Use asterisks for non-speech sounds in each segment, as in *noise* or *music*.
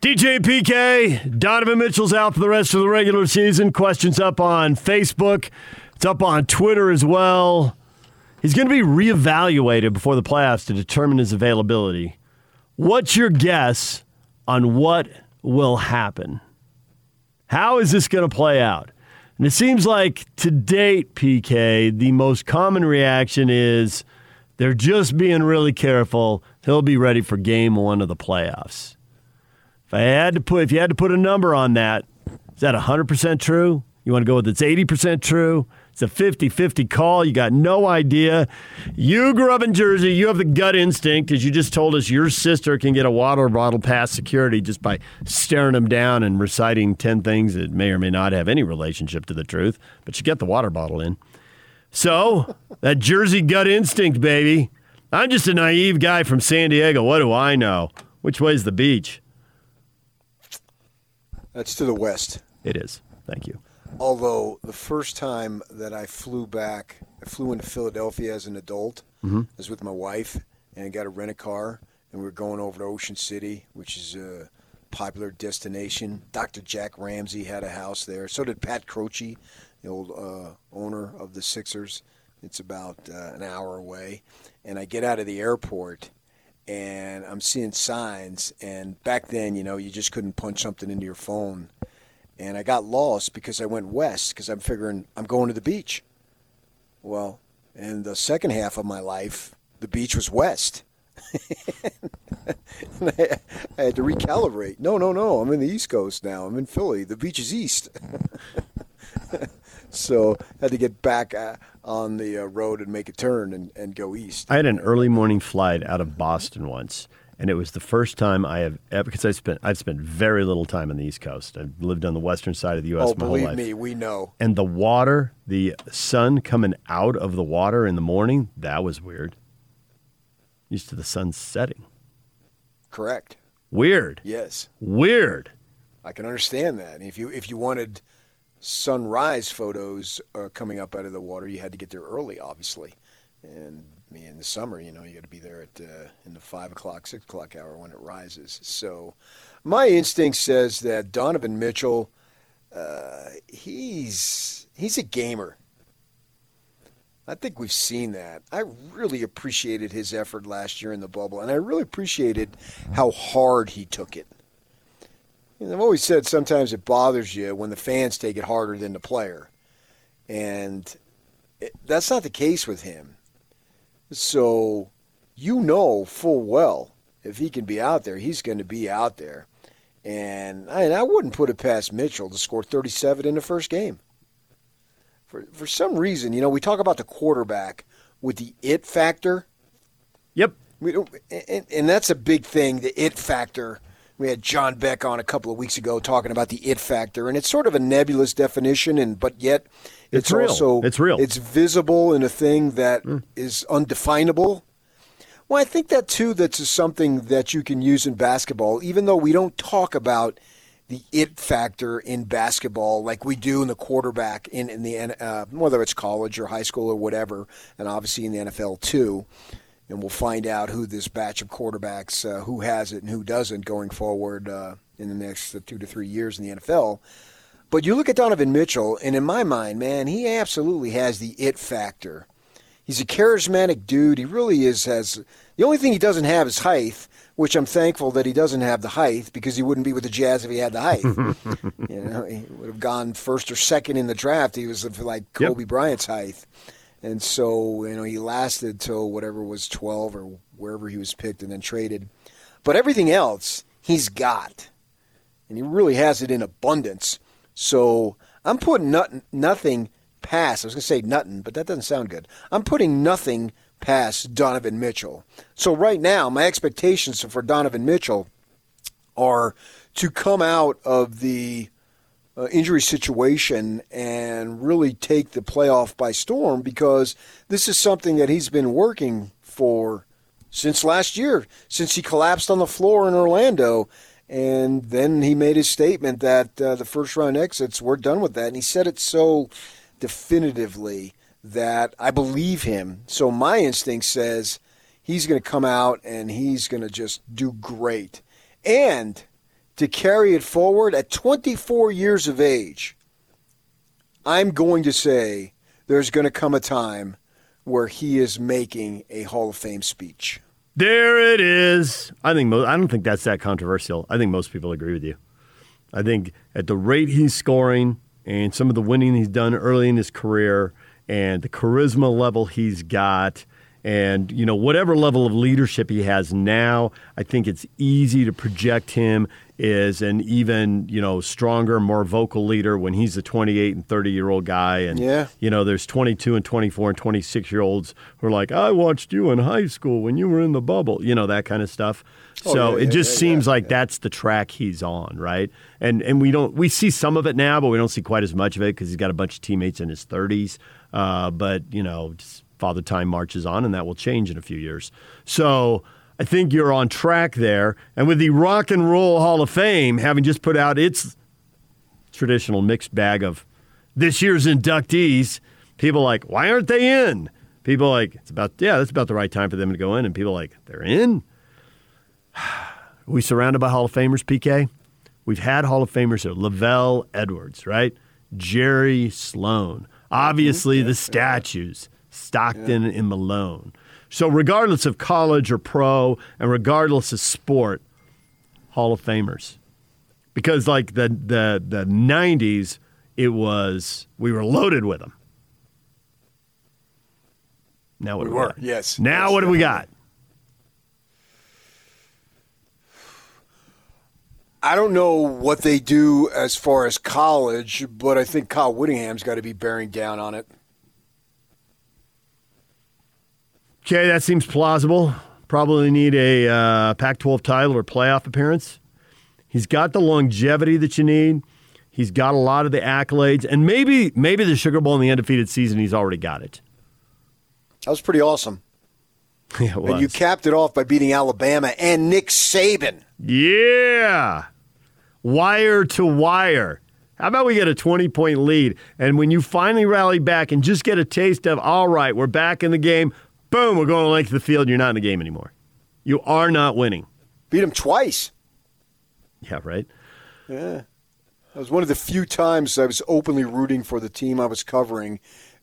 DJ PK, Donovan Mitchell's out for the rest of the regular season. Questions up on Facebook. It's up on Twitter as well. He's going to be reevaluated before the playoffs to determine his availability. What's your guess on what will happen? How is this going to play out? And it seems like to date, PK, the most common reaction is they're just being really careful. He'll be ready for game one of the playoffs. If I had to put, if you had to put a number on that, is that 100% true? You want to go with it's 80% true? It's a 50 50 call. You got no idea. You grew up in Jersey. You have the gut instinct, as you just told us your sister can get a water bottle past security just by staring them down and reciting 10 things that may or may not have any relationship to the truth, but you get the water bottle in. So, that Jersey gut instinct, baby. I'm just a naive guy from San Diego. What do I know? Which way's the beach? That's to the west. It is. Thank you. Although the first time that I flew back, I flew into Philadelphia as an adult. Mm-hmm. I was with my wife and I got to rent a car, and we were going over to Ocean City, which is a popular destination. Dr. Jack Ramsay had a house there. So did Pat Croce, the old uh, owner of the Sixers. It's about uh, an hour away. And I get out of the airport and I'm seeing signs. And back then, you know, you just couldn't punch something into your phone. And I got lost because I went west because I'm figuring I'm going to the beach. Well, in the second half of my life, the beach was west. *laughs* I, I had to recalibrate. No, no, no. I'm in the East Coast now. I'm in Philly. The beach is east. *laughs* so I had to get back uh, on the uh, road and make a turn and, and go east. I had an early morning flight out of Boston once, and it was the first time I have ever because I spent I've spent very little time on the East Coast. I've lived on the western side of the U.S. Oh, my whole believe life. me, we know. And the water, the sun coming out of the water in the morning, that was weird. Used to the sun setting. Correct. Weird. Yes, Weird. I can understand that. If you if you wanted sunrise photos uh, coming up out of the water, you had to get there early, obviously. And in the summer, you know, you got to be there at uh, in the five o'clock, six o'clock hour when it rises. So, my instinct says that Donovan Mitchell, uh, he's he's a gamer. I think we've seen that. I really appreciated his effort last year in the bubble, and I really appreciated how hard he took it. And I've always said sometimes it bothers you when the fans take it harder than the player. And it, that's not the case with him. So you know full well if he can be out there, he's going to be out there. And I, and I wouldn't put it past Mitchell to score 37 in the first game. For, for some reason, you know, we talk about the quarterback with the it factor. Yep. We don't, and, and that's a big thing, the it factor. We had John Beck on a couple of weeks ago talking about the it factor, and it's sort of a nebulous definition, and but yet it's, It's real. also It's real. It's visible in a thing that is undefinable. Well, I think that too. That's something that you can use in basketball, even though we don't talk about the it factor in basketball like we do in the quarterback in in the uh, whether it's college or high school or whatever, and obviously in the NFL too and we'll find out who this batch of quarterbacks uh, who has it and who doesn't going forward uh, in the next two to three years in the NFL. But you look at Donovan Mitchell, and in my mind, man, he absolutely has the it factor. He's a charismatic dude. He really is. Has the only thing he doesn't have is height, which I'm thankful that he doesn't have the height because he wouldn't be with the Jazz if he had the height. *laughs* you know, he would have gone first or second in the draft. He was of like Yep. Kobe Bryant's height. And so, you know, he lasted till whatever was 12 or wherever he was picked and then traded. But everything else, he's got. And he really has it in abundance. So I'm putting not, nothing past. I was going to say nothing, but that doesn't sound good. I'm putting nothing past Donovan Mitchell. So right now, my expectations for Donovan Mitchell are to come out of the uh, injury situation and really take the playoff by storm because this is something that he's been working for since last year, since he collapsed on the floor in Orlando. And then he made his statement that uh, the first round exits, we're done with that. And he said it so definitively that I believe him. So my instinct says he's going to come out and he's going to just do great. And to carry it forward at 24 years of age, I'm going to say there's going to come a time where he is making a Hall of Fame speech. There it is. I think mo- I don't think that's that controversial. I think most people agree with you. I think at the rate he's scoring and some of the winning he's done early in his career and the charisma level he's got and you know whatever level of leadership he has now, I think it's easy to project him as an even you know stronger, more vocal leader when he's a 28 and 30 year old guy, and Yeah. you know there's 22 and 24 and 26 year olds who are like, I watched you in high school when you were in the bubble, you know that kind of stuff. Oh, so yeah, it yeah, just yeah, seems like that's the track he's on, right? And and we don't we see some of it now, but we don't see quite as much of it because he's got a bunch of teammates in his 30s. Uh, but you know, just father time marches on, and that will change in a few years. So I think you're on track there. And with the Rock and Roll Hall of Fame having just put out its traditional mixed bag of this year's inductees, people are like, why aren't they in? People are like, it's about yeah, that's about the right time for them to go in, and people are like, they're in. Are *sighs* we surrounded by Hall of Famers, PK? We've had Hall of Famers here. LaVell Edwards, right? Jerry Sloan. Obviously, the statues, Stockton and Malone. So, regardless of college or pro, and regardless of sport, Hall of Famers. Because, like the, the, the 90s, it was, we were loaded with them. Now what We we were, got? yes. Now Yes, what do we got? I don't know what they do as far as college, but I think Kyle Whittingham's got to be bearing down on it. Okay, that seems plausible. Probably need a uh, Pac 12 title or playoff appearance. He's got the longevity that you need. He's got a lot of the accolades, and maybe maybe the Sugar Bowl in the undefeated season, he's already got it. That was pretty awesome. *laughs* Yeah, it And you capped it off by beating Alabama and Nick Saban. Yeah. Wire to wire. How about we get a 20 point lead? And when you finally rally back and just get a taste of, all right, we're back in the game, boom, we're going to length of the field, you're not in the game anymore. You are not winning. Beat him twice. Yeah, right? Yeah. That was one of the few times I was openly rooting for the team I was covering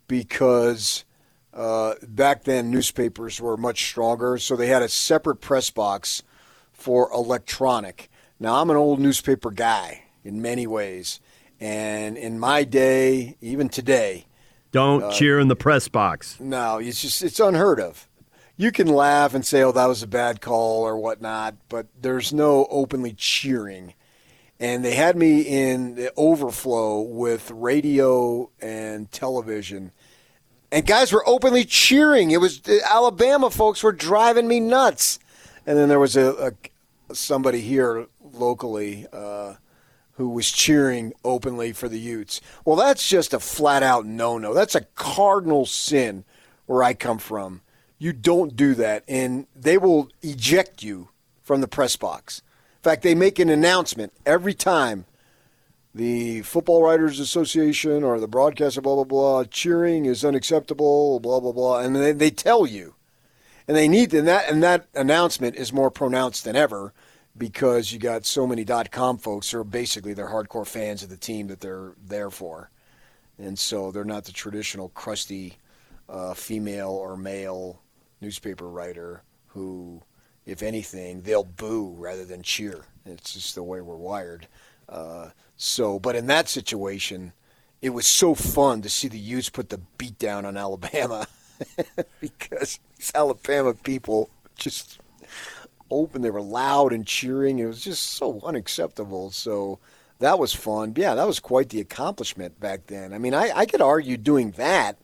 because uh, back then newspapers were much stronger, so they had a separate press box for electronic. Now, I'm an old newspaper guy in many ways, and in my day, even today, Don't cheer in the press box. no, it's just it's unheard of. You can laugh and say, "Oh, that was a bad call" or whatnot, but there's no openly cheering. And they had me in the overflow with radio and television, and guys were openly cheering. It was the Alabama folks were driving me nuts. And then there was a, a somebody here locally uh, who was cheering openly for the Utes. Well, that's just a flat out no no. That's a cardinal sin where I come from. You don't do that, and they will eject you from the press box. In fact, they make an announcement every time the Football Writers Association or the broadcaster, blah, blah, blah, cheering is unacceptable, blah, blah, blah. And they, they tell you. And they need and that and that announcement is more pronounced than ever because you got so many dot com folks who are basically they're hardcore fans of the team that they're there for. And so they're not the traditional crusty uh, female or male newspaper writer who, if anything, they'll boo rather than cheer. It's just the way we're wired. Uh, so, but in that situation, it was so fun to see the Utes put the beat down on Alabama *laughs* because these Alabama people just open. They were loud and cheering. It was just so unacceptable. So that was fun. Yeah, that was quite the accomplishment back then. I mean, I, I could argue doing that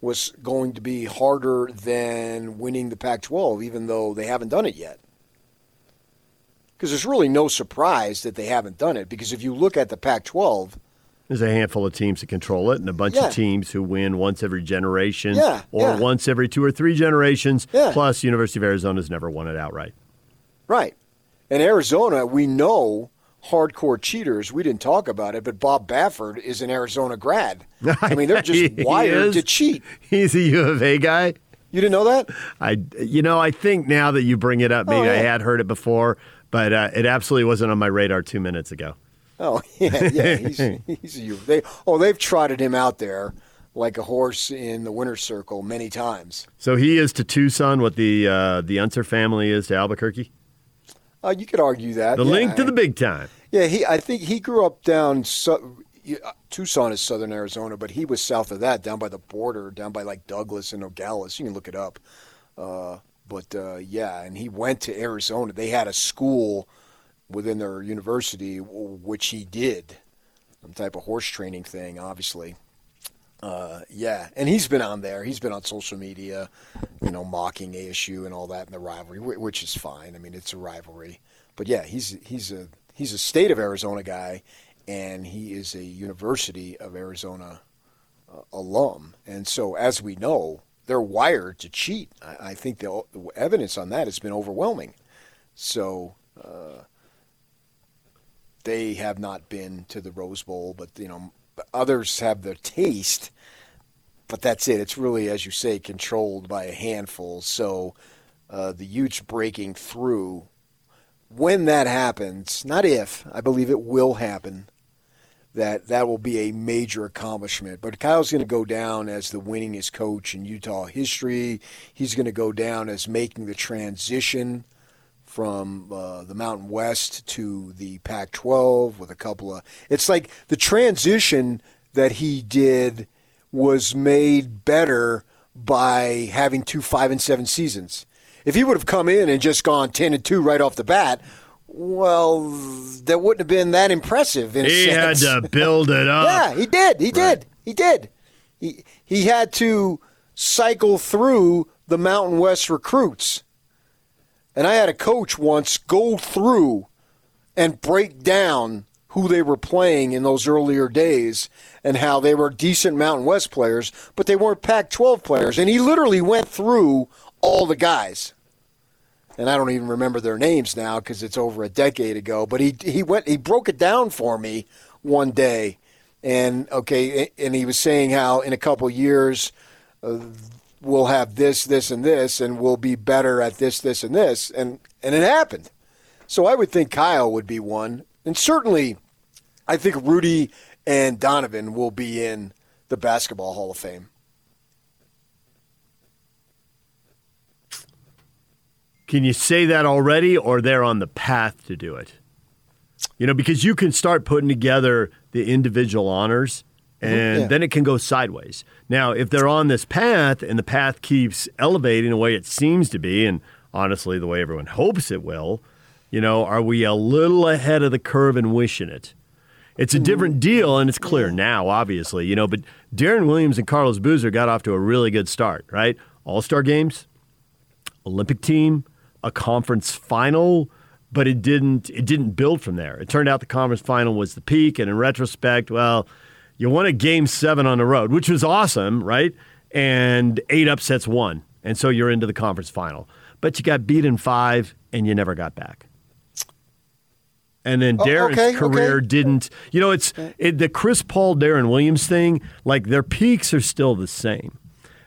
was going to be harder than winning the Pac 12, even though they haven't done it yet. Because there's really no surprise that they haven't done it. Because if you look at the Pac 12, There's a handful of teams that control it, and a bunch Yeah. of teams who win once every generation, Yeah, or yeah. once every two or three generations. Plus, University of Arizona's never won it outright. Right. In Arizona, we know hardcore cheaters. We didn't talk about it, but Bob Baffert is an Arizona grad. I mean, they're *laughs* just wired to cheat. He's a U of A guy. You didn't know that? I, you know, I think now that you bring it up, maybe Oh, I had heard it before, but uh, it absolutely wasn't on my radar two minutes ago. Oh *laughs* yeah, yeah. He's, *laughs* he's a, they, oh, they've trotted him out there like a horse in the winner's circle many times. So he is to Tucson what the uh, the Unser family is to Albuquerque. Uh, you could argue that The yeah. link to the big time. Yeah, he. I think he grew up down. Su- uh, Tucson is southern Arizona, but he was south of that, down by the border, down by like Douglas and Nogales. You can look it up. Uh, but uh, yeah, and he went to Arizona. They had a school within their university, which he did, some type of horse training thing, obviously. Uh, yeah, and he's been on there. He's been on social media, you know, mocking ASU and all that in the rivalry, which is fine. I mean, it's a rivalry. But yeah, he's he's a he's a state of Arizona guy, and he is a University of Arizona uh, alum. And so, as we know, they're wired to cheat. I, I think the, the evidence on that has been overwhelming. So. Uh, they have not been to the Rose Bowl, but you know others have the taste. But that's it. It's really, as you say, controlled by a handful. So uh, the Utes breaking through, when that happens, not if, I believe it will happen. That that will be a major accomplishment. But Kyle's going to go down as the winningest coach in Utah history. He's going to go down as making the transition from uh, the Mountain West to the Pac 12 with a couple of. It's like the transition that he did was made better by having two five and seven seasons. If he would have come in and just gone 10 and 2 right off the bat, well, that wouldn't have been that impressive. In He had to build it *laughs* up. Yeah, he did. He did. He did. He he had to cycle through the Mountain West recruits. And I had a coach once go through and break down who they were playing in those earlier days and how they were decent Mountain West players, but they weren't Pac 12 players. And he literally went through all the guys. And I don't even remember their names now because it's over a decade ago. But he he went he broke it down for me one day, and okay, and he was saying how in a couple years uh, we'll have this, this, and this, and we'll be better at this, this, and this, and and it happened. So I would think Kyle would be one, and certainly, I think Rudy and Donovan will be in the Basketball Hall of Fame. Can you say that already, or they're on the path to do it? You know, because you can start putting together the individual honors, Mm-hmm. and yeah. then it can go sideways. Now, if they're on this path and the path keeps elevating the way it seems to be, and honestly, the way everyone hopes it will, you know, are we a little ahead of the curve and wishing it? It's a different mm-hmm. deal, and it's clear now, obviously, you know. But Deron Williams and Carlos Boozer got off to a really good start, right? All star games, Olympic team, a conference final, but it didn't it didn't build from there. It turned out the conference final was the peak, and in retrospect, well, you won a game seven on the road, which was awesome, right? And eight upsets won, and so you're into the conference final. But you got beat in five, and you never got back. And then Oh, Deron's okay, career okay. didn't. You know, it's it, the Chris Paul, Deron Williams thing. Like their peaks are still the same,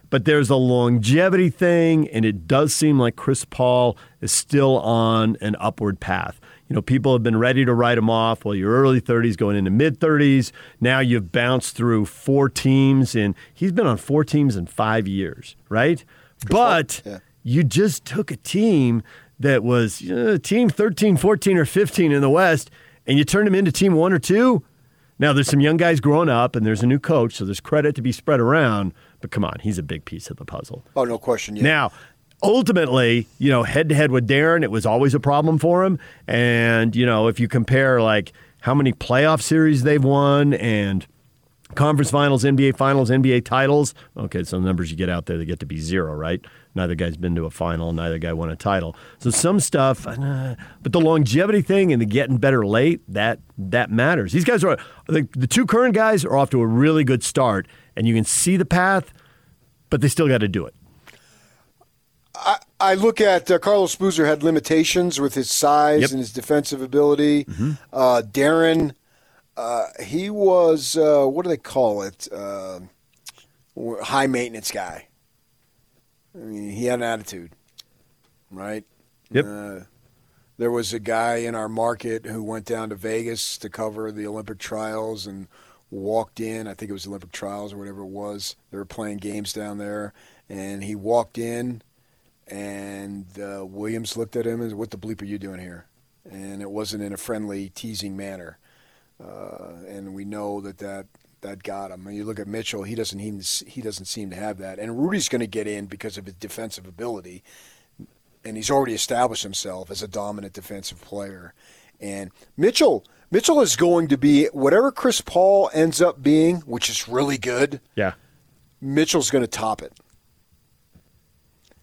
but there's a longevity thing, and it does seem like Chris Paul is still on an upward path. You know, people have been ready to write him off. Well, your early 30s going into mid 30s. Now you've bounced through four teams, and he's been on four teams in five years, right? But yeah. you just took a team that was uh, team 13, 14, or 15 in the West, and you turned them into team one or two. Now, there's some young guys growing up, and there's a new coach, so there's credit to be spread around. But come on, he's a big piece of the puzzle. Oh, no question. Yeah. Now, ultimately, you know, head to head with Deron, it was always a problem for him. And, you know, if you compare like how many playoff series they've won and conference finals, NBA finals, NBA titles, okay, so the numbers you get out there, they get to be zero, right? Neither guy's been to a final, neither guy won a title. So some stuff, uh, but the longevity thing and the getting better late, that that matters. These guys are the, the two current guys are off to a really good start, and you can see the path, but they still got to do it. I look at uh, Carlos Boozer had limitations with his size Yep. Mm-hmm. and his defensive ability. Uh, Deron, uh, he was uh, what do they call it? Uh, high maintenance guy. I mean, he had an attitude, right? Yep. Uh, There was a guy in our market who went down to Vegas to cover the Olympic trials and walked in. I think it was Olympic trials or whatever it was. They were playing games down there, and he walked in, and uh, Williams looked at him and said, "What the bleep are you doing here?" And it wasn't in a friendly, teasing manner. Uh, and we know that that that got him. And you look at Mitchell; he doesn't he, he doesn't seem to have that. And Rudy's going to get in because of his defensive ability, and he's already established himself as a dominant defensive player. And Mitchell Mitchell is going to be whatever Chris Paul ends up being, which is really good. Yeah, Mitchell's going to top it.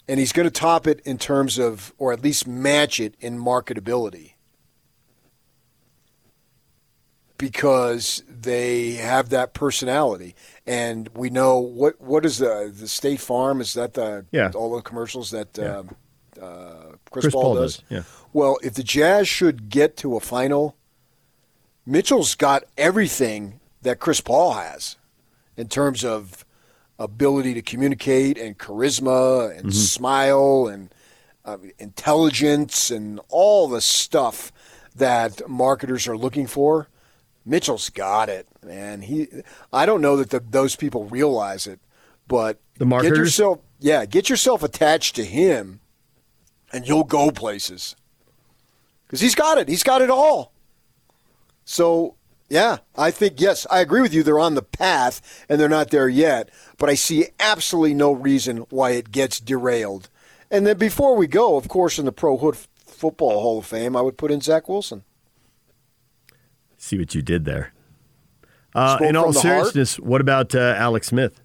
And he's going to top it in terms of, or at least match it in marketability. because they have that personality. And we know what what is the the State Farm? Is that the Yeah. all the commercials that Yeah. um, uh, Chris, Chris Paul, Paul does? does, yeah. Well, if the Jazz should get to a final, Mitchell's got everything that Chris Paul has in terms of ability to communicate and charisma and smile and uh, intelligence and all the stuff that marketers are looking for. Mitchell's got it, man. He, I don't know that the, those people realize it, but The marketers? get yourself, yeah, get yourself attached to him, and you'll go places. Because he's got it. He's got it all. So, yeah, I think, yes, I agree with you. They're on the path and they're not there yet. But I see absolutely no reason why it gets derailed. And then before we go, of course, in the Pro Hood Football Hall of Fame, I would put in Zach Wilson. see what you did there. Uh, in all the heart. seriousness, what about uh, Alex Smith?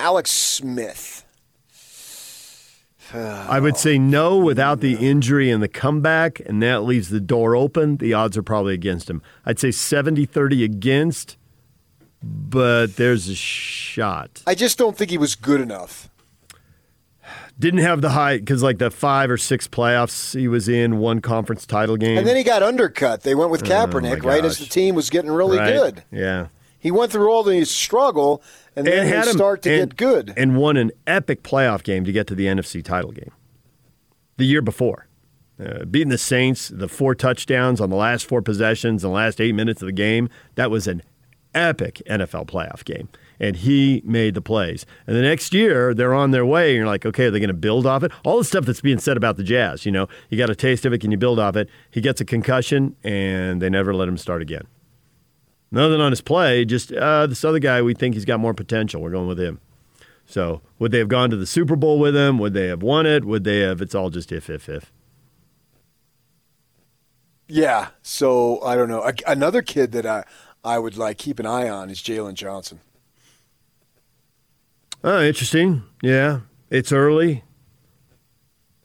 Alex Smith. I would say no without the injury and the comeback, and that leaves the door open. The odds are probably against him. I'd say 70 30 against, but there's a shot. I just don't think he was good enough. Didn't have the height because like the five or six playoffs he was in, one conference title game. And then he got undercut. They went with oh Kaepernick, right, as the team was getting really Right? good. Yeah. He went through all the struggle, and then and they start to and, get good. and won an epic playoff game to get to the NFC title game the year before. Uh, beating the Saints, the four touchdowns on the last four possessions, in the last eight minutes of the game. That was an epic NFL playoff game. And he made the plays. And the next year, they're on their way. And you're like, okay, are they going to build off it? All the stuff that's being said about the Jazz, you know, you got a taste of it. Can you build off it? He gets a concussion, and they never let him start again. Nothing on his play, just uh, this other guy, we think he's got more potential. We're going with him. So, would they have gone to the Super Bowl with him? Would they have won it? Would they have? It's all just if, if, if. Yeah. So I don't know. Another kid that I I would like keep an eye on is Jaylon Johnson. Oh, interesting. Yeah, it's early,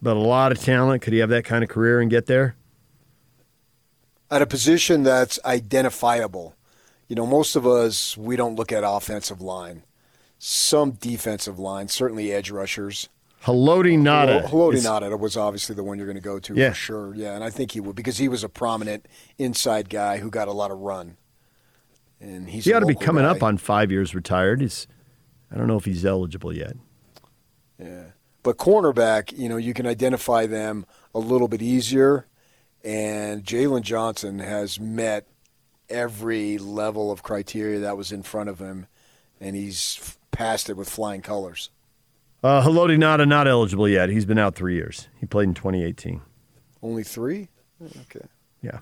but a lot of talent. Could he have that kind of career and get there? At a position that's identifiable. You know, most of us we don't look at offensive line. Some defensive line, certainly edge rushers. Haloti Ngata. Haloti is- Ngata was obviously the one you're going to go to Yeah. for sure. Yeah, and I think he would because he was a prominent inside guy who got a lot of run. And he's He ought to be coming guy. up on five years retired. He's, I don't know if he's eligible yet. Yeah. But cornerback, you know, you can identify them a little bit easier. And Jaylon Johnson has met every level of criteria that was in front of him, and he's passed it with flying colors. Uh, Haloti Ngata not eligible yet. He's been out three years. He played in 2018. Only three? Okay. Yeah.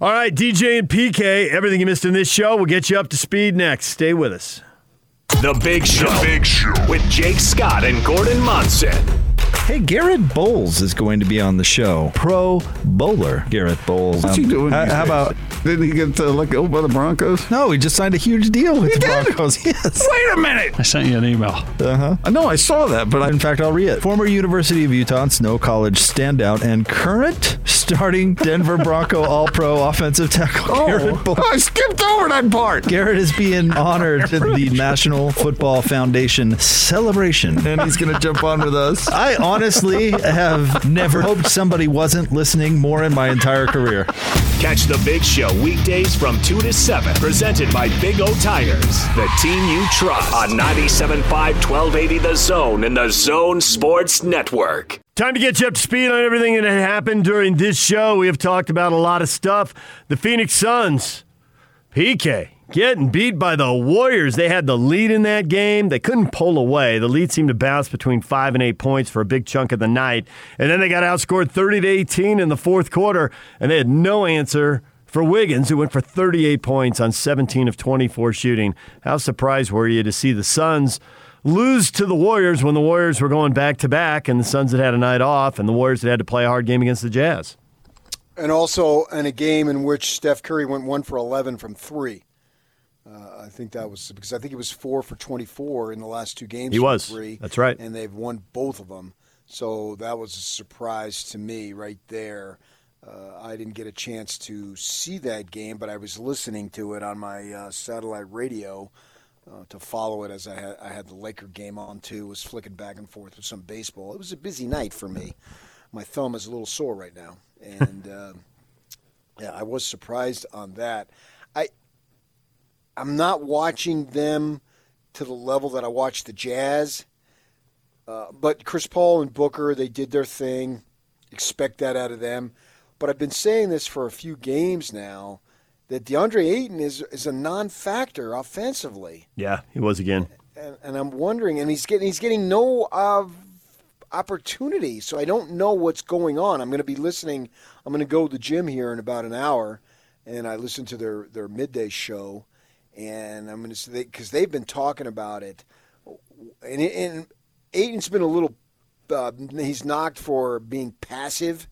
All right, DJ and PK. Everything you missed in this show, we'll get you up to speed next. Stay with us. The Big Show. Big Show with Jake Scott and Gordon Monson. Hey, Garett Bolles is going to be on the show. Pro bowler, Garett Bolles. What's he Um, doing? How, how about? Didn't he get uh, let go by the Broncos? No, he just signed a huge deal with the did? Broncos. *laughs* Yes. Wait a minute! I sent you an email. Uh huh. I know I saw that, but I In fact, I'll read it. Former University of Utah and Snow College standout and current starting Denver Bronco *laughs* All Pro offensive tackle Garett Bolles. I skipped over that part. Garett is being *laughs* honored at the National Football Foundation celebration. And he's going to jump on with us. I honestly have never hoped somebody wasn't listening more in my entire career. Catch the Big Show weekdays from 2 to 7. Presented by Big O Tires, the team you trust. On 97.5 1280 The Zone and The Zone Sports Network. Time to get you up to speed on everything that happened during this show. We have talked about a lot of stuff. The Phoenix Suns, PK, getting beat by the Warriors. They had the lead in that game. They couldn't pull away. The lead seemed to bounce between five and eight points for a big chunk of the night. And then they got outscored 30 to 18 in the fourth quarter, and they had no answer for Wiggins, who went for 38 points on 17 of 24 shooting. How surprised were you to see the Suns? lose to the Warriors when the Warriors were going back to back and the Suns had had a night off and the Warriors had had to play a hard game against the Jazz. And also in a game in which Steph Curry went one for 11 from three. Uh, I think that was because I think he was four for 24 in the last two games. He was. Three, That's right. And they've won both of them. So that was a surprise to me right there. Uh, I didn't get a chance to see that game, but I was listening to it on my uh, satellite radio uh, to follow it as I had, I had the Laker game on too. Was flicking back and forth with some baseball. It was a busy night for me. My thumb is a little sore right now, and uh, yeah, I was surprised on that. I I'm not watching them to the level that I watched the Jazz, uh, but Chris Paul and Booker they did their thing. Expect that out of them. But I've been saying this for a few games now that DeAndre Ayton is is a non-factor offensively. Yeah, he was again. And, and I'm wondering, and he's getting he's getting no uh, opportunity, so I don't know what's going on. I'm going to be listening. I'm going to go to the gym here in about an hour, and I listen to their their midday show, and I'm going to say because they, have been talking about it, and, and Ayton's been a little. Uh, he's knocked for being passive,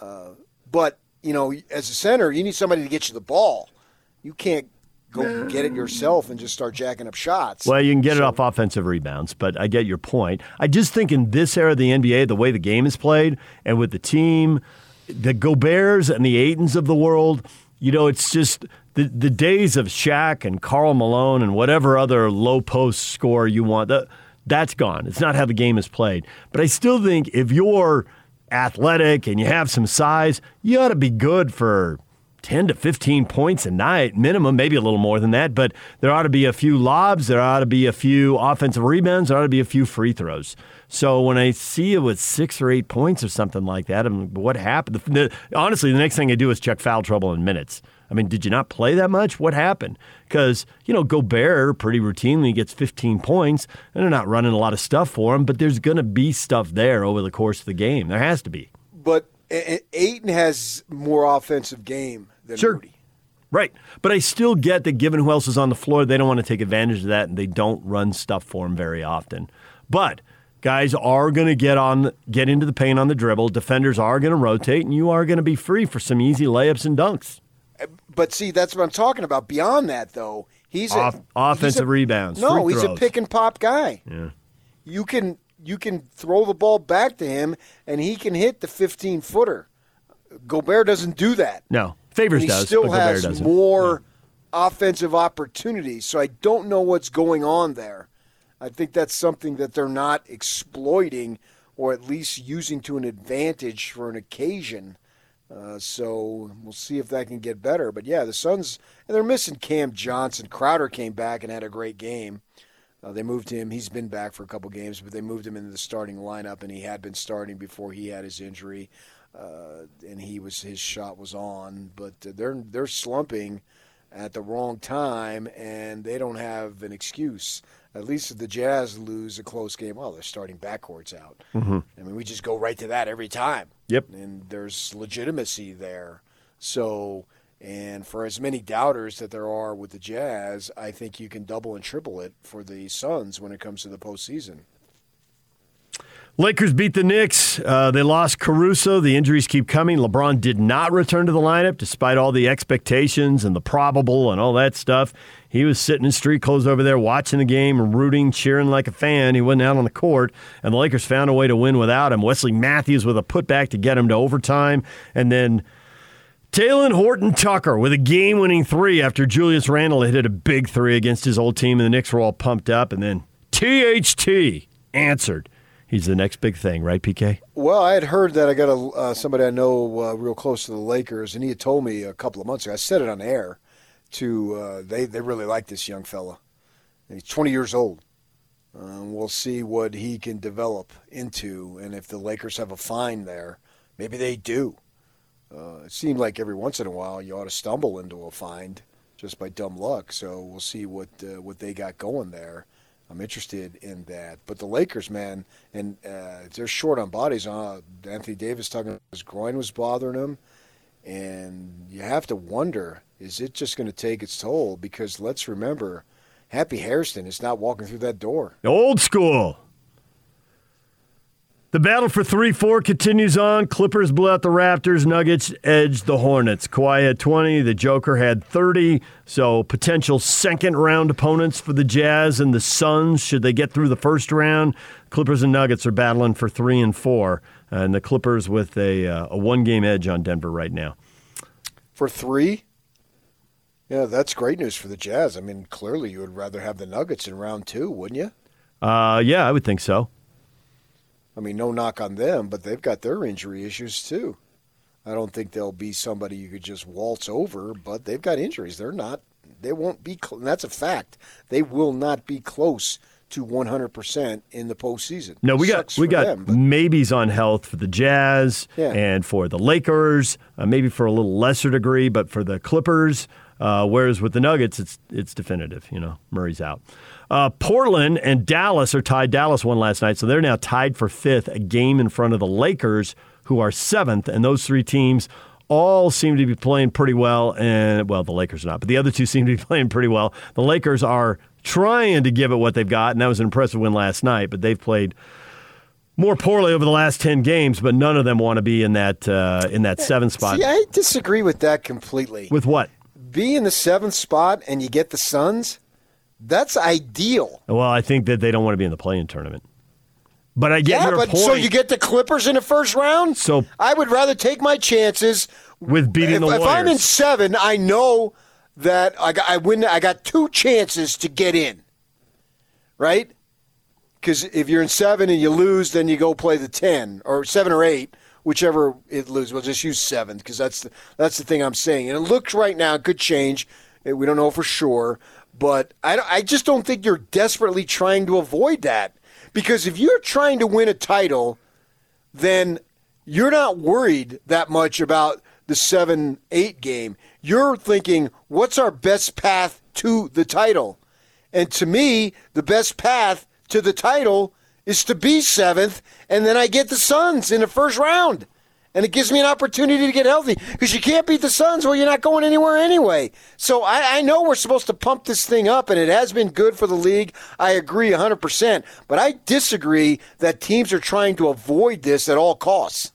uh, but you know, as a center, you need somebody to get you the ball. You can't go get it yourself and just start jacking up shots. Well, you can get so, it off offensive rebounds, but I get your point. I just think in this era of the NBA, the way the game is played, and with the team, the Goberts and the Aytons of the world, you know, it's just the the days of Shaq and Karl Malone and whatever other low post score you want. That that's gone. It's not how the game is played. But I still think if you're athletic and you have some size, you ought to be good for 10 to 15 points a night, minimum, maybe a little more than that. But there ought to be a few lobs, there ought to be a few offensive rebounds, there ought to be a few free throws. So when I see it with six or eight points or something like that, I'm, what happened? The, honestly, the next thing I do is check foul trouble in minutes. I mean, did you not play that much? What happened? Because, you know, Gobert pretty routinely gets 15 points, and they're not running a lot of stuff for him, but there's going to be stuff there over the course of the game. There has to be. But Ayton has more offensive game than sure. Rudy. Right. But I still get that given who else is on the floor, they don't want to take advantage of that, and they don't run stuff for him very often. But guys are going to get on get into the paint on the dribble defenders are going to rotate and you are going to be free for some easy layups and dunks but see, that's what I'm talking about. Beyond that, though, he's Off, a, offensive he's a, rebounds. No, he's throws. a pick and pop guy. Yeah. You can you can throw the ball back to him, and he can hit the 15 footer. Gobert doesn't do that. No, Favors he does. Still but has doesn't. more yeah. offensive opportunities. So I don't know what's going on there. I think that's something that they're not exploiting, or at least using to an advantage for an occasion. Uh, so we'll see if that can get better. But yeah, the Suns and they're missing Cam Johnson. Crowder came back and had a great game. Uh, they moved him. He's been back for a couple games, but they moved him into the starting lineup, and he had been starting before he had his injury, uh, and he was his shot was on. But they're they're slumping at the wrong time, and they don't have an excuse. At least if the Jazz lose a close game, well, they're starting backcourts out. Mm-hmm. I mean, we just go right to that every time. Yep. And there's legitimacy there. So, and for as many doubters that there are with the Jazz, I think you can double and triple it for the Suns when it comes to the postseason. Lakers beat the Knicks. Uh, they lost Caruso. The injuries keep coming. LeBron did not return to the lineup despite all the expectations and the probable and all that stuff. He was sitting in street clothes over there watching the game, rooting, cheering like a fan. He wasn't out on the court, and the Lakers found a way to win without him. Wesley Matthews with a putback to get him to overtime, and then Talen Horton Tucker with a game winning three after Julius Randle hit a big three against his old team, and the Knicks were all pumped up, and then THT answered he's the next big thing, right, PK? Well, I had heard that I got a uh, somebody I know uh, real close to the Lakers, and he had told me a couple of months ago. I said it on air. To uh, they they really like this young fella. He's 20 years old. Uh, we'll see what he can develop into, and if the Lakers have a find there, maybe they do. Uh, it seemed like every once in a while you ought to stumble into a find just by dumb luck. So we'll see what uh, what they got going there. I'm interested in that. But the Lakers, man, and uh, they're short on bodies. Uh, Anthony Davis talking about his groin was bothering him, and you have to wonder: is it just going to take its toll? Because let's remember, Happy Hairston is not walking through that door. Old school. The battle for 3 4 continues on. Clippers blew out the Raptors. Nuggets edged the Hornets. Kawhi had 20. The Joker had 30. So, potential second round opponents for the Jazz and the Suns should they get through the first round. Clippers and Nuggets are battling for 3 and 4. And the Clippers with a, uh, a one game edge on Denver right now. For three? Yeah, that's great news for the Jazz. I mean, clearly you would rather have the Nuggets in round two, wouldn't you? Uh, yeah, I would think so. I mean, no knock on them, but they've got their injury issues too. I don't think they'll be somebody you could just waltz over, but they've got injuries. They're not. They won't be. Cl- that's a fact. They will not be close to 100% in the postseason. No, we Sucks got we got them, but- maybes on health for the Jazz Yeah. and for the Lakers, uh, maybe for a little lesser degree, but for the Clippers. Uh, whereas with the Nuggets, it's it's definitive. You know, Murray's out. Uh, Portland and Dallas are tied. Dallas won last night, so they're now tied for fifth, a game in front of the Lakers, who are seventh. And those three teams all seem to be playing pretty well. And well, the Lakers are not, but the other two *laughs* seem to be playing pretty well. The Lakers are trying to give it what they've got, and that was an impressive win last night. But they've played more poorly over the last ten games. But none of them want to be in that uh, in that seventh spot. See, I disagree with that completely. With what? Be in the seventh spot and you get the Suns, that's ideal. Well, I think that they don't want to be in the play-in tournament. But I get yeah, your but point. so you get the Clippers in the first round. So- I would rather take my chances with beating if, the if I'm in seven, I know that I got, I win. I got two chances to get in, right? Because if you're in seven and you lose, then you go play the ten or seven or eight, whichever it loses. We'll just use seven because that's the, that's the thing I'm saying. And it looks right now it could change. We don't know for sure, but I, I just don't think you're desperately trying to avoid that. Because if you're trying to win a title, then you're not worried that much about the 7 8 game. You're thinking, what's our best path to the title? And to me, the best path to the title is to be seventh, and then I get the Suns in the first round. And it gives me an opportunity to get healthy because you can't beat the Suns. Well, you're not going anywhere anyway. So I, I know we're supposed to pump this thing up, and it has been good for the league. I agree 100%. But I disagree that teams are trying to avoid this at all costs.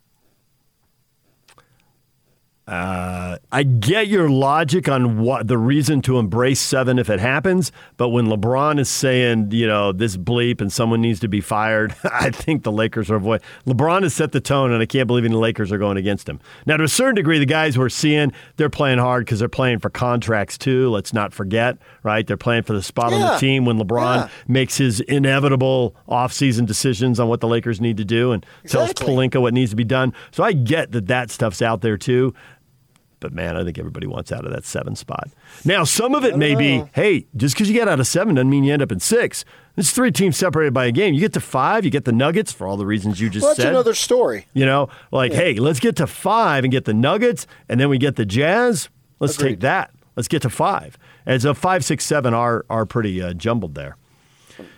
Uh, I get your logic on what the reason to embrace seven if it happens, but when LeBron is saying, you know, this bleep and someone needs to be fired, *laughs* I think the Lakers are avoid. LeBron has set the tone, and I can't believe any Lakers are going against him. Now, to a certain degree, the guys we're seeing, they're playing hard because they're playing for contracts too. Let's not forget, right? They're playing for the spot on the team when LeBron Yeah. makes his inevitable offseason decisions on what the Lakers need to do and tells Exactly. Pelinka what needs to be done. So I get that that stuff's out there too. But man, I think everybody wants out of that seven spot. Now, some of it may be, hey, just because you get out of seven doesn't mean you end up in six. It's three teams separated by a game. You get to five, you get the Nuggets for all the reasons you just Well, that's said. another story. you know, like, hey, let's get to five and get the Nuggets, and then we get the Jazz. Let's take that. Let's get to five. As a five, six, seven are are pretty uh, jumbled there.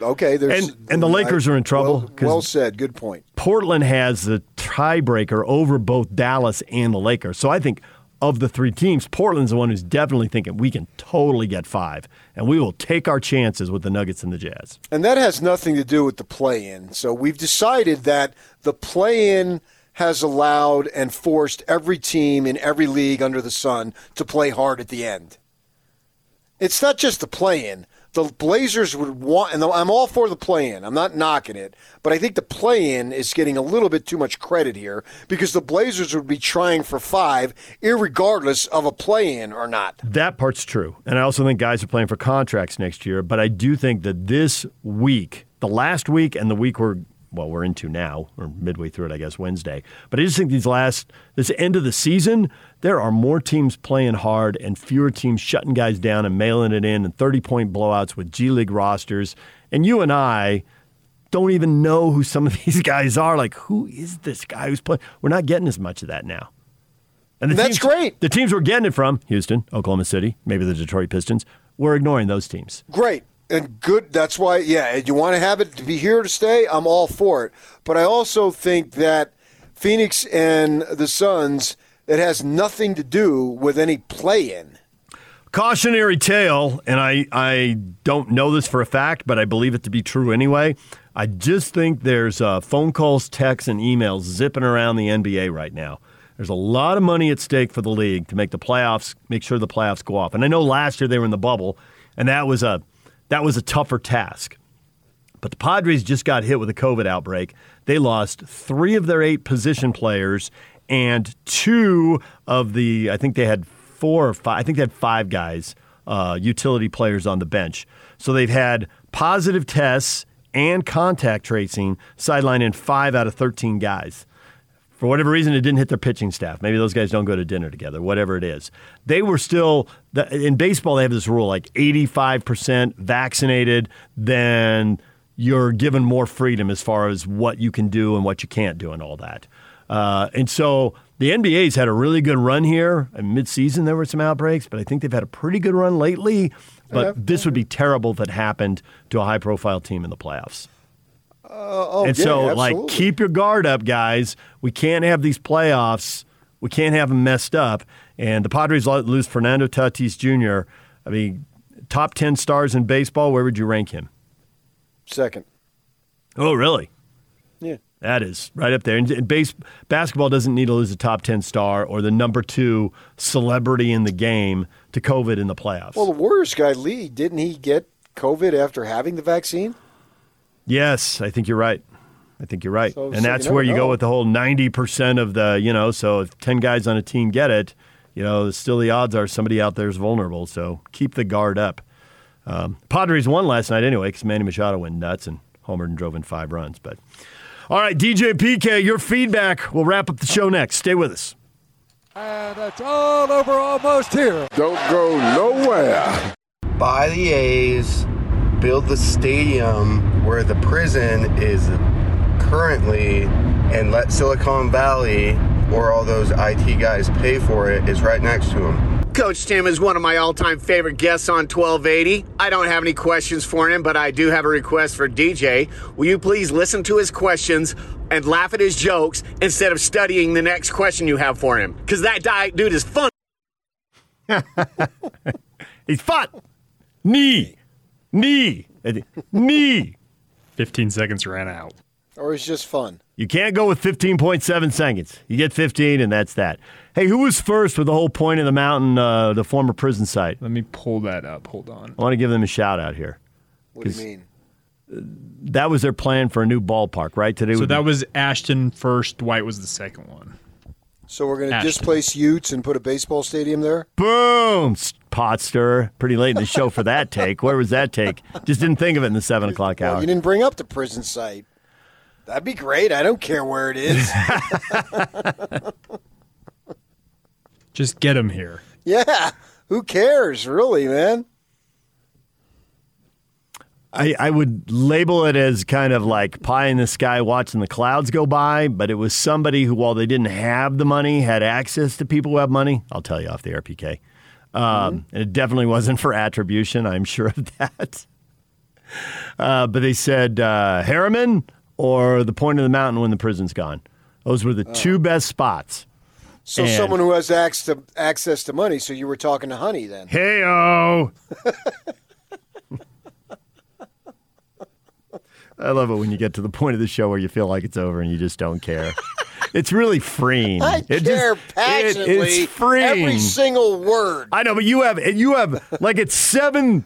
Okay, there's And- and the Lakers are in trouble, Well, well said. Good point. Portland has the tiebreaker over both Dallas and the Lakers. So I think of the three teams, Portland's the one who's definitely thinking we can totally get five, and we will take our chances with the Nuggets and the Jazz. And that has nothing to do with the play in. So we've decided that the play in has allowed and forced every team in every league under the sun to play hard at the end. It's not just the play in. The Blazers would want, and I'm all for the play in. I'm not knocking it, but I think the play in is getting a little bit too much credit here because the Blazers would be trying for five, irregardless of a play in or not. That part's true. And I also think guys are playing for contracts next year, but I do think that this week, the last week and the week we're well, we're into now, or midway through it, I guess, Wednesday. But I just think these last, this end of the season, there are more teams playing hard and fewer teams shutting guys down and mailing it in and 30 point blowouts with G League rosters. And you and I don't even know who some of *laughs* these guys are. Like, who is this guy who's playing? We're not getting as much of that now. And the That's teams, great. The teams we're getting it from, Houston, Oklahoma City, maybe the Detroit Pistons, we're ignoring those teams. Great and good. That's why, yeah, you want to have it to be here to stay. I'm all for it. But I also think that Phoenix and the Suns, it has nothing to do with any play-in. Cautionary tale, and I, I don't know this for a fact, but I believe it to be true anyway. I just think there's uh, phone calls, texts, and emails zipping around the NBA right now. There's a lot of money at stake for the league to make the playoffs, make sure the playoffs go off. And I know last year they were in the bubble, and that was a that was a tougher task. But the Padres just got hit with a COVID outbreak. They lost three of their eight position players and two of the, I think they had four or five, I think they had five guys, uh, utility players on the bench. So they've had positive tests and contact tracing sidelining five out of 13 guys. For whatever reason, it didn't hit their pitching staff. Maybe those guys don't go to dinner together, whatever it is. They were still, in baseball, they have this rule like 85% vaccinated, then you're given more freedom as far as what you can do and what you can't do and all that. Uh, and so the NBA's had a really good run here. In midseason, there were some outbreaks, but I think they've had a pretty good run lately. But this would be terrible if it happened to a high profile team in the playoffs. Uh, oh, and yeah, so, absolutely. like, keep your guard up, guys. We can't have these playoffs. We can't have them messed up. And the Padres lose Fernando Tatis Jr. I mean, top 10 stars in baseball, where would you rank him? second. Oh, really? Yeah. That is right up there. And, base, basketball doesn't need to lose a top 10 star or the number two celebrity in the game to COVID in the playoffs. Well, the Warriors guy Lee didn't he get COVID after having the vaccine? Yes, I think you're right. I think you're right. So- and so that's you where you know. go with the whole 90% of the, you know, so if 10 guys on a team get it, you know, still the odds are somebody out there is vulnerable. So keep the guard up. Um, Padres won last night anyway because Manny Machado went nuts and homered and drove in five runs. But all right, DJ PK, your feedback. We'll wrap up the show next. Stay with us. And it's all over almost here. Don't go nowhere. buy the A's, build the stadium where the prison is currently, and let Silicon Valley or all those IT guys pay for it is right next to them. Coach Tim is one of my all time favorite guests on 1280. I don't have any questions for him, but I do have a request for DJ. Will you please listen to his questions and laugh at his jokes instead of studying the next question you have for him? Because that di- dude is fun. *laughs* He's fun. Knee. Knee. Knee. *laughs* 15 seconds ran out. Or it's just fun? You can't go with 15.7 seconds. You get 15, and that's that. Hey, who was first with the whole point of the mountain, uh, the former prison site? Let me pull that up. Hold on. I want to give them a shout out here. What do you mean? That was their plan for a new ballpark, right? Today So would be- that was Ashton first. Dwight was the second one. So we're going to displace Utes and put a baseball stadium there? boom, pot stirrer. Pretty late in the show for that take. Where was that take? Just didn't think of it in the seven o'clock Well, hour. you didn't bring up the prison site. That'd be great. I don't care where it is. *laughs* Just get him here. yeah. Who cares, really, man? I, I would label it as kind of like pie in the sky watching the clouds go by, but it was somebody who, while they didn't have the money, had access to people who have money. I'll tell you off the RPK. Um, and it definitely wasn't for attribution, I'm sure of *laughs* that. Uh, but they said uh, Herriman or the point of the mountain when the prison's gone. Those were the two oh. best spots. So And- someone who has access to, access to money. So you were talking to Honey then? Hey, oh. I love it when you get to the point of the show where you feel like it's over and you just don't care. *laughs* It's really freeing. I It just- care it- passionately. it's freeing. Every single word. I know, but you have you have like it's seven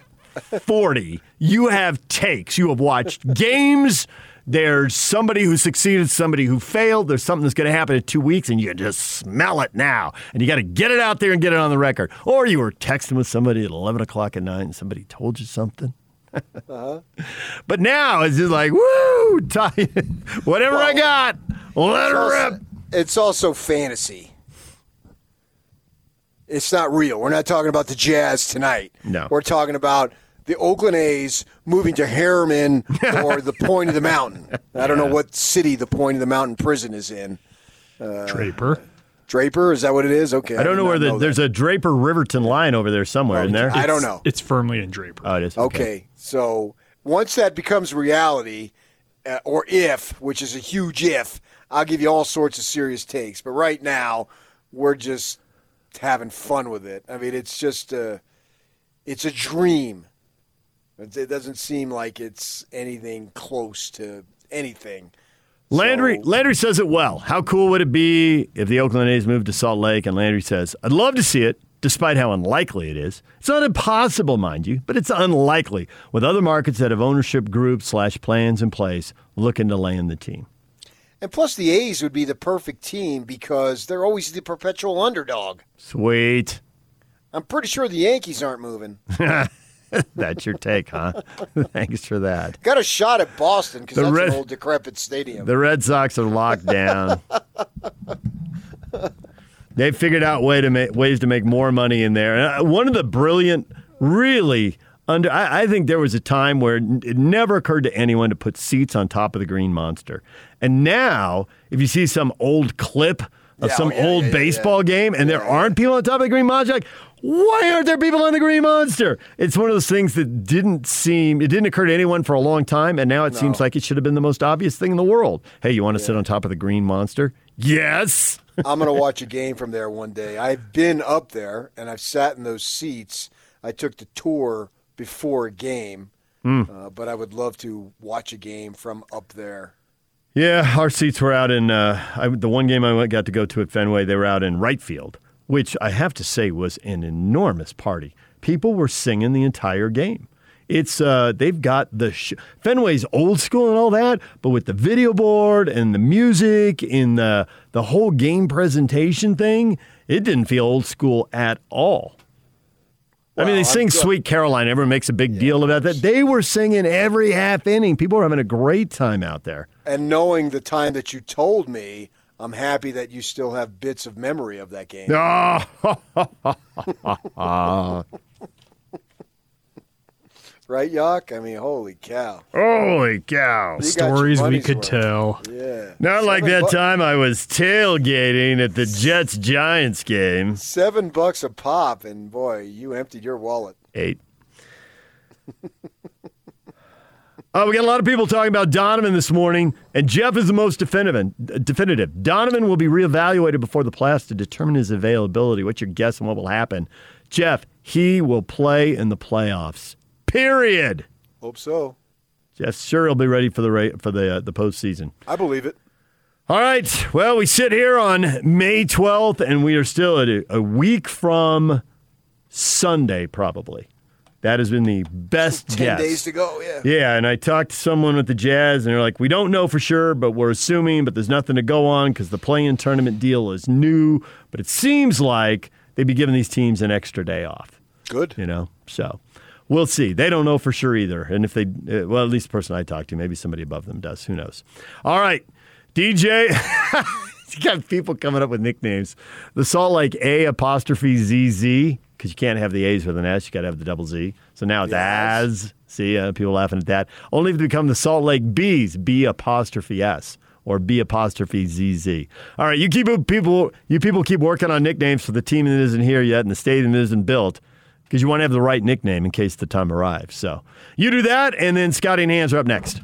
forty. You have takes. You have watched *laughs* games. There's somebody who succeeded, somebody who failed. There's something that's going to happen in two weeks, and you just smell it now. And you got to get it out there and get it on the record. Or you were texting with somebody at 11 o'clock at night, and somebody told you something. Uh-huh. *laughs* But now it's just like, woo, *laughs* whatever I got, let her rip. it's also fantasy. It's not real. We're not talking about the Jazz tonight. No. We're talking about the Oakland A's moving to Herriman or the Point of the Mountain. I don't know what city the Point of the Mountain prison is in. Draper. Draper, is that what it is? Okay. I don't did know not where the, that. there's a Draper Riverton line over there somewhere, isn't there? I don't know. It's firmly in Draper. Oh, it is. Okay. So once that becomes reality, uh, or if, which is a huge if, I'll give you all sorts of serious takes. But right now, we're just having fun with it. I mean, it's just a, it's a dream. It doesn't seem like it's anything close to anything. Landry So- Landry says it well. How cool would it be if the Oakland A's moved to Salt Lake? And Landry says, I'd love to see it, despite how unlikely it is. It's not impossible, mind you, but it's unlikely with other markets that have ownership groups slash plans in place looking to land the team. And plus, the A's would be the perfect team because they're always the perpetual underdog. Sweet. I'm pretty sure the Yankees aren't moving. *laughs* *laughs* That's your take, huh? *laughs* Thanks for that. Got a shot at Boston because that's Red- an old decrepit stadium. The Red Sox are locked down. *laughs* They've figured out way to make, ways to make more money in there. And, uh, one of the brilliant, really under. I, I think there was a time where it never occurred to anyone to put seats on top of the Green Monster. And now, if you see some old clip of Yeah, some oh, yeah, old yeah, baseball game and there aren't people on top of the Green Monster, like, why aren't there people on the Green Monster? It's one of those things that didn't seem, it didn't occur to anyone for a long time, and now it seems like it should have been the most obvious thing in the world. Hey, you want to sit on top of the Green Monster? Yes. I'm going to watch a game from there one day. I've been up there and I've sat in those seats. I took the tour before a game, Hmm. uh, but I would love to watch a game from up there. Yeah, our seats were out in uh, I, the one game I went, got to go to at Fenway. They were out in right field, which I have to say was an enormous party. People were singing the entire game. It's uh, they've got the sh- Fenway's old school and all that, but with the video board and the music and the the whole game presentation thing, it didn't feel old school at all. I mean, they sing "Sweet Caroline." Everyone makes a big deal about that. They were singing every half inning. People were having a great time out there. And knowing the time that you told me, I'm happy that you still have bits of memory of that game. Oh, *laughs* Right, Yuck? I mean, holy cow. holy cow. You Stories we could worth. tell. Yeah. Not like that bu- time I was tailgating at the Jets Giants game. Seven bucks a pop, and boy, you emptied your wallet. Eight. *laughs* Oh, we got a lot of people talking about Donovan this morning, and Jeff is the most definitive. Definitive. Donovan will be reevaluated before the playoffs to determine his availability. What's your guess on what will happen? Jeff, he will play in the playoffs. Period. Hope so. Yes, sure, he'll be ready for the ra- for the uh, the postseason. I believe it. All right. Well, we sit here on May 12th, and we are still at a, a week from Sunday, probably. That has been the best Ten guess. days to go, yeah. Yeah, and I talked to someone with the Jazz, and they're like, "We don't know for sure, but we're assuming. But there's nothing to go on because the play-in tournament deal is new. But it seems like they'd be giving these teams an extra day off. Good. You know, so we'll see. They don't know for sure either. And if they, uh, well, at least the person I talked to, maybe somebody above them does. Who knows? All right, DJ. *laughs* you got people coming up with nicknames. The Salt Lake A apostrophe ZZ because you can't have the A's with an S. You got to have the double Z. So now it's as. See, uh, people laughing at that. Only to become the Salt Lake B's B apostrophe S or B apostrophe ZZ. All right, you keep people. You people keep working on nicknames for the team that isn't here yet and the stadium that isn't built because you want to have the right nickname in case the time arrives. So you do that, and then Scotty and Hands are up next.